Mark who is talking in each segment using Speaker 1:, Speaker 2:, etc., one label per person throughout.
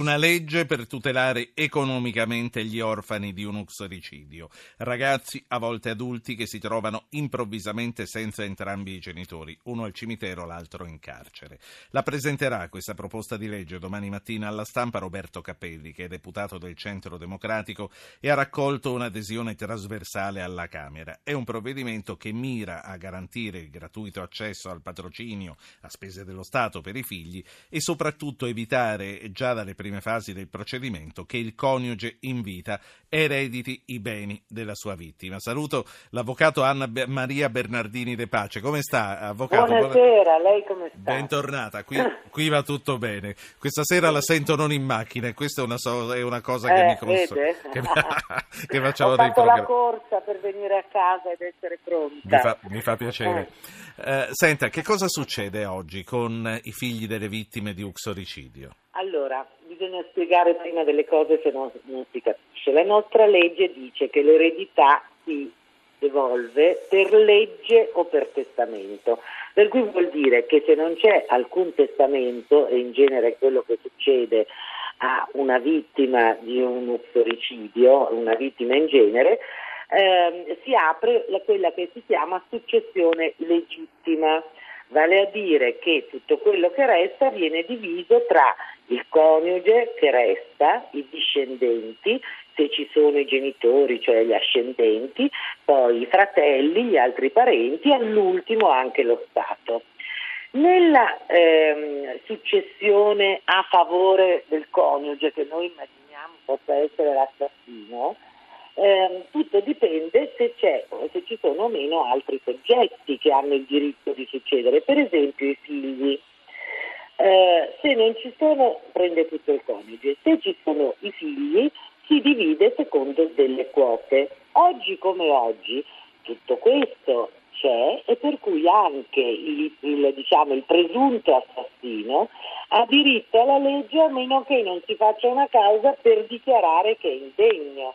Speaker 1: Una legge per tutelare economicamente gli orfani di un uxoricidio, ragazzi, a volte adulti, che si trovano improvvisamente senza entrambi i genitori, uno al cimitero, l'altro in carcere. La presenterà questa proposta di legge domani mattina alla stampa Roberto Capelli, che è deputato del Centro Democratico e ha raccolto un'adesione trasversale alla Camera. È un provvedimento che mira a garantire il gratuito accesso al patrocinio a spese dello Stato per i figli e soprattutto evitare già dalle prime prime fasi del procedimento che il coniuge in vita erediti i beni della sua vittima. Saluto l'avvocato Anna Maria Bernardini De Pace. Come sta, avvocato?
Speaker 2: Buonasera, lei come sta?
Speaker 1: Bentornata, qui, qui, va tutto bene. Questa sera la sento non in macchina e questa è una, so, è una cosa che
Speaker 2: eh,
Speaker 1: mi consola.
Speaker 2: Che,
Speaker 1: che facciamo
Speaker 2: Ho
Speaker 1: dei
Speaker 2: fatto la corsa per venire a casa ed essere pronta.
Speaker 1: Mi fa, mi fa piacere. Eh. Eh, senta, che cosa succede oggi con i figli delle vittime di uxoricidio?
Speaker 2: Allora, bisogna spiegare prima delle cose se non, non si capisce. La nostra legge dice che l'eredità si devolve per legge o per testamento, per cui vuol dire che se non c'è alcun testamento, e in genere quello che succede a una vittima di un uxoricidio, una vittima in genere, ehm, si apre la, quella che si chiama successione legittima vale a dire che tutto quello che resta viene diviso tra il coniuge che resta, i discendenti, se ci sono i genitori, cioè gli ascendenti, poi i fratelli, gli altri parenti, all'ultimo anche lo Stato. Nella ehm, successione a favore del coniuge, che noi immaginiamo possa essere l'assassino, eh, tutto dipende se, se, ci sono o meno altri soggetti che hanno il diritto di succedere, per esempio i figli. Eh, se non ci sono prende tutto il coniuge, se ci sono i figli si divide secondo delle quote. Oggi come oggi tutto questo c'è e per cui anche il, il, diciamo, il presunto assassino ha diritto alla legge a meno che non si faccia una causa per dichiarare che è indegno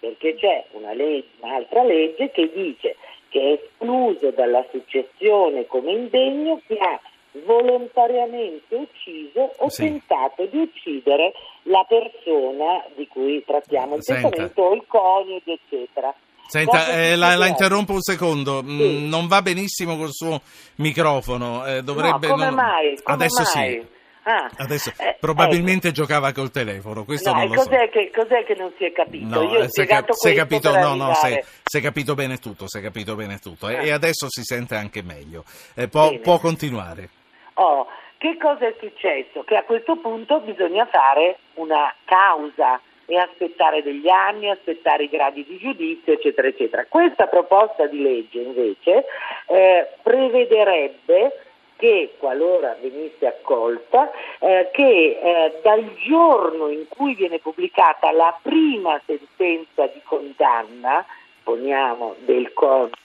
Speaker 2: perché c'è una legge, un'altra legge che dice che è escluso dalla successione come indegno chi ha volontariamente ucciso o sì. tentato di uccidere la persona di cui trattiamo il
Speaker 1: Senta.
Speaker 2: testamento o il coniuge, eccetera.
Speaker 1: Senta, eh, la, la, interrompo un secondo. Mm, sì. Non va benissimo col suo microfono. Eh, dovrebbe.
Speaker 2: No, come
Speaker 1: non...
Speaker 2: mai? Come
Speaker 1: Adesso
Speaker 2: mai?
Speaker 1: sì. Ah, Adesso, eh, probabilmente ecco. giocava col telefono, questo
Speaker 2: no,
Speaker 1: non lo
Speaker 2: cos'è
Speaker 1: so.
Speaker 2: Che, cos'è che non si è capito?
Speaker 1: No,
Speaker 2: Io
Speaker 1: eh, si è capito, no, no,
Speaker 2: si
Speaker 1: è capito bene tutto, si è capito bene tutto. Ah. E adesso si sente anche meglio. Eh, può, può, continuare.
Speaker 2: Oh, che cosa è successo? Che a questo punto bisogna fare una causa e aspettare degli anni, aspettare i gradi di giudizio, eccetera, eccetera. Questa proposta di legge invece eh, prevederebbe che qualora venisse accolta, eh, che eh, dal giorno in cui viene pubblicata la prima sentenza di condanna, poniamo del codice.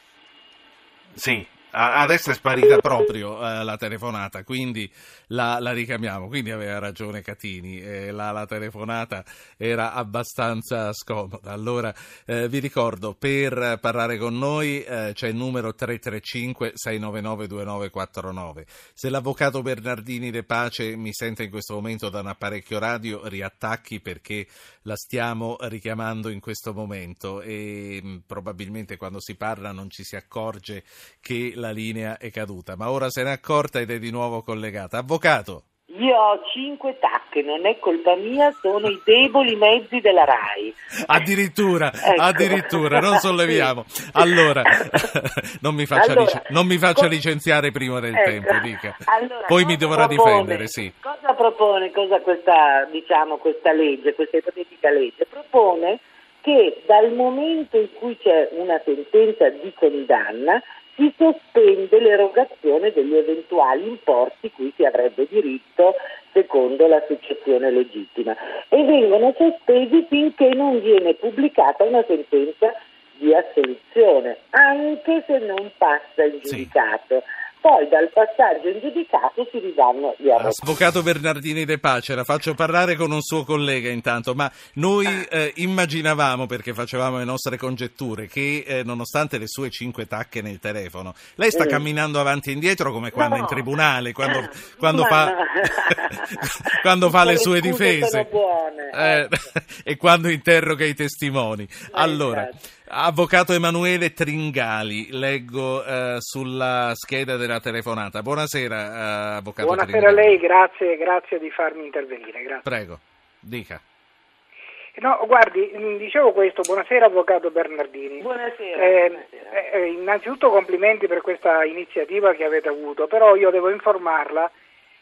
Speaker 1: Sì adesso è sparita proprio eh, la telefonata, quindi la, la, richiamiamo. Quindi aveva ragione Catini, eh, la, la, telefonata era abbastanza scomoda. Allora eh, vi ricordo, per parlare con noi eh, c'è il numero 335-699-2949. Se l'avvocato Bernardini De Pace mi sente in questo momento da un apparecchio radio, riattacchi perché la stiamo richiamando in questo momento e mh, mm, probabilmente quando si parla non ci si accorge che la linea è caduta, ma ora se n'è accorta ed è di nuovo collegata. Avvocato.
Speaker 2: Io ho cinque tacche, non è colpa mia, sono i deboli mezzi della RAI.
Speaker 1: Addirittura, ecco. addirittura, non solleviamo. Allora, non mi faccia, allora, lic- non mi faccia co- licenziare prima del ecco. tempo, dica. Allora, Poi mi dovrà propone, difendere, sì.
Speaker 2: Cosa propone, cosa questa, diciamo, questa legge, questa ipotetica legge? Propone che dal momento in cui c'è una sentenza di condanna si sospende l'erogazione degli eventuali importi cui si avrebbe diritto secondo la successione legittima e vengono sospesi finché non viene pubblicata una sentenza di assoluzione, anche se non passa in giudicato. Sì. Poi dal passaggio in giudicato si ridanno gli avvocati.
Speaker 1: Avvocato Bernardini De Pace, la faccio parlare con un suo collega intanto, ma noi eh, immaginavamo, perché facevamo le nostre congetture, che eh, nonostante le sue cinque tacche nel telefono, lei sta mm. camminando avanti e indietro come quando no. in tribunale, quando, quando fa, no. quando fa le sue difese eh, ecco. e quando interroga i testimoni. Allora, esatto. Avvocato Emanuele Tringali, leggo eh, sulla scheda della telefonata. Buonasera, eh, Avvocato
Speaker 3: Buonasera
Speaker 1: Tringali.
Speaker 3: a lei, grazie, grazie di farmi intervenire. Grazie.
Speaker 1: Prego, dica.
Speaker 3: No, guardi, mm, dicevo questo, buonasera Avvocato Bernardini.
Speaker 2: Buonasera.
Speaker 3: Eh, buonasera. Eh, eh, innanzitutto complimenti per questa iniziativa che avete avuto, però io devo informarla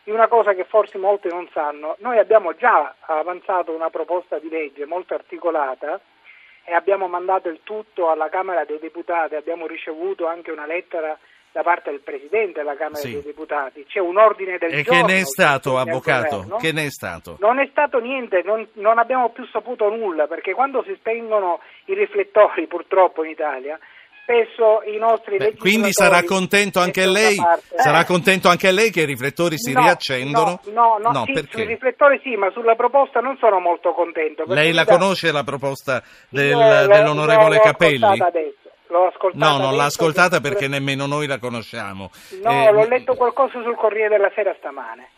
Speaker 3: di una cosa che forse molti non sanno. Noi abbiamo già avanzato una proposta di legge molto articolata e abbiamo mandato il tutto alla Camera dei Deputati, abbiamo ricevuto anche una lettera da parte del Presidente della Camera sì. dei Deputati, c'è un ordine del
Speaker 1: e
Speaker 3: giorno.
Speaker 1: E che ne è stato, Avvocato? Che ne è stato?
Speaker 3: Non è stato niente, non, non, abbiamo più saputo nulla, perché quando si spengono i riflettori purtroppo in Italia, spesso i nostri Beh,
Speaker 1: Quindi sarà contento anche lei? Sarà contento anche lei che i riflettori si
Speaker 3: no,
Speaker 1: riaccendono?
Speaker 3: No, no, no, sì, sui riflettori sì, ma sulla proposta non sono molto contento.
Speaker 1: Lei la conosce la proposta del, no, dell'onorevole l'ho Capelli?
Speaker 3: Adesso. L'ho ascoltata
Speaker 1: no, non l'ha ascoltata perché nemmeno noi la conosciamo.
Speaker 3: No, eh, l'ho letto qualcosa sul Corriere della Sera stamane.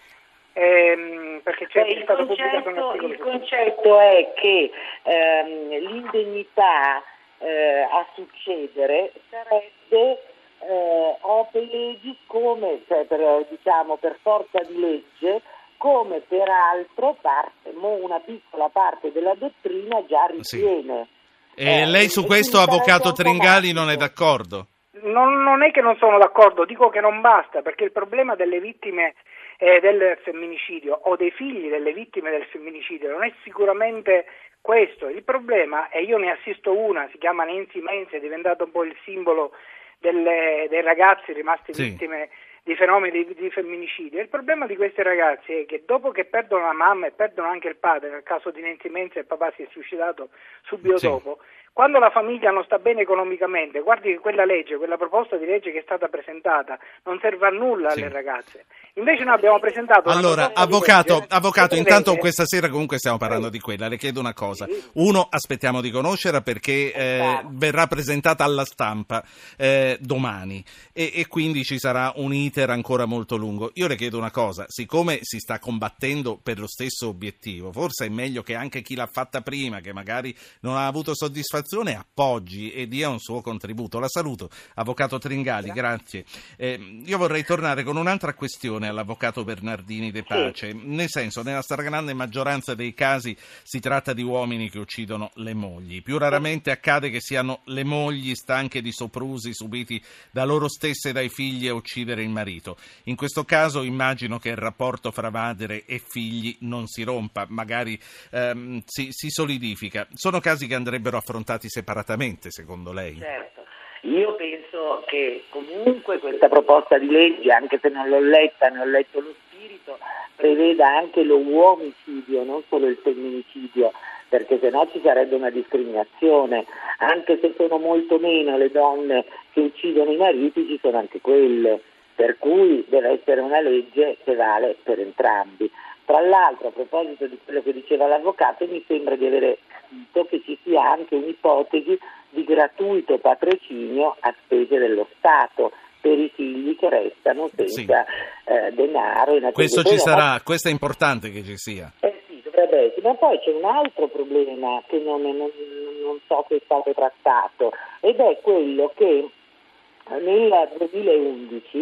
Speaker 3: Ehm, perché c'è
Speaker 2: Beh, stato pubblicato un articolo. Il concetto è che ehm, l'indegnità eh, a succedere sarebbe eh, opere leggi come, cioè per, diciamo, per forza di legge, come peraltro parte, una piccola parte della dottrina già ritiene.
Speaker 1: Sì. E eh, lei su questo, avvocato Tringali, non è d'accordo?
Speaker 3: Non, non, è che non sono d'accordo, dico che non basta, perché il problema delle vittime eh, del femminicidio o dei figli delle vittime del femminicidio non è sicuramente questo. Il problema, e io ne assisto una, si chiama Nancy Menzi, è diventato un po' il simbolo delle, dei ragazzi rimasti sì. vittime di fenomeni di, di, femminicidio. Il problema di questi ragazzi è che dopo che perdono la mamma e perdono anche il padre, nel caso di Nancy Menzi il papà si è suicidato subito sì. dopo, quando la famiglia non sta bene economicamente, guardi che quella legge, quella proposta di legge che è stata presentata non serve a nulla sì. alle ragazze. Invece noi abbiamo presentato
Speaker 1: Allora, avvocato, legge, avvocato intanto legge... questa sera comunque stiamo parlando di quella, le chiedo una cosa. Uno, aspettiamo di conoscerla perché eh, verrà presentata alla stampa eh, domani e, e quindi ci sarà un iter ancora molto lungo. Io le chiedo una cosa, siccome si sta combattendo per lo stesso obiettivo, forse è meglio che anche chi l'ha fatta prima, che magari non ha avuto soddisfazione situazione appoggi e dia un suo contributo. La saluto, Avvocato Tringali, grazie. Eh, io vorrei tornare con un'altra questione all'Avvocato Bernardini De Pace, sì. nel senso, nella stragrande maggioranza dei casi si tratta di uomini che uccidono le mogli. Più raramente accade che siano le mogli stanche di soprusi subiti da loro stesse e dai figli a uccidere il marito. In questo caso immagino che il rapporto fra madre e figli non si rompa, magari ehm, si, si solidifica. Sono casi che andrebbero affrontati trattati separatamente, secondo lei?
Speaker 2: Certo. Io penso che comunque questa proposta di legge, anche se non l'ho letta, ne ho letto lo spirito, preveda anche lo uomicidio, non solo il femminicidio, perché se no ci sarebbe una discriminazione. Anche se sono molto meno le donne che uccidono i mariti, ci sono anche quelle. Per cui deve essere una legge che vale per entrambi. Tra l'altro, a proposito di quello che diceva l'avvocato, mi sembra di avere capito che ci sia anche un'ipotesi di gratuito patrocinio a spese dello Stato per i figli che restano senza sì. eh, denaro.
Speaker 1: Questo ci sarà, questo è importante che ci sia.
Speaker 2: Eh sì, dovrebbe essere. Ma poi c'è un altro problema che non, non, non so se è stato trattato ed è quello che nel 2011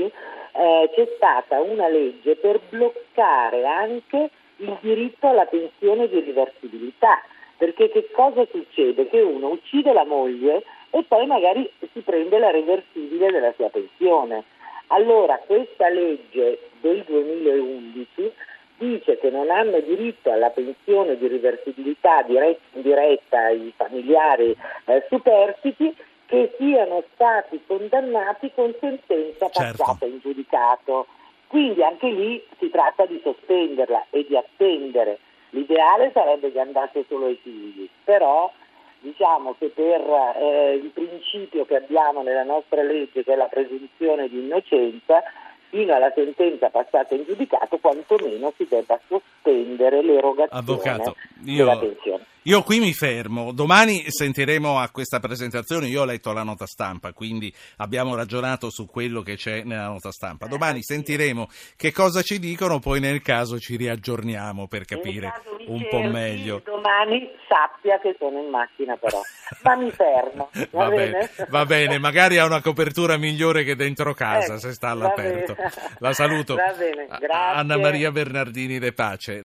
Speaker 2: eh, c'è stata una legge per bloccare anche il diritto alla pensione di reversibilità. Perché che cosa succede? Che uno uccide la moglie e poi magari si prende la reversibile della sua pensione. Allora questa legge del 2011 dice che non hanno diritto alla pensione di reversibilità diretta o indiretta ai familiari eh, superstiti che siano stati condannati con sentenza certo. passata in giudicato. Quindi anche lì si tratta di sospenderla e di attendere L'ideale sarebbe che andasse solo ai figli, però diciamo che per eh, il principio che abbiamo nella nostra legge, che è la presunzione di innocenza, fino alla sentenza passata in giudicato, quantomeno si debba sospendere l'erogazione
Speaker 1: Avvocato,
Speaker 2: della
Speaker 1: io,
Speaker 2: pensione.
Speaker 1: io qui mi fermo. Domani sentiremo a questa presentazione. Io ho letto la nota stampa, quindi abbiamo ragionato su quello che c'è nella nota stampa. Domani sentiremo che cosa ci dicono, poi nel caso ci riaggiorniamo per capire un po' meglio.
Speaker 2: Domani sappia che sono in macchina però, ma mi fermo. Va,
Speaker 1: Va bene, va bene, magari ha una copertura migliore che dentro casa
Speaker 2: Ecco,
Speaker 1: se sta all'aperto.
Speaker 2: bene.
Speaker 1: La saluto.
Speaker 2: Bene.
Speaker 1: Anna Maria Bernardini De Pace.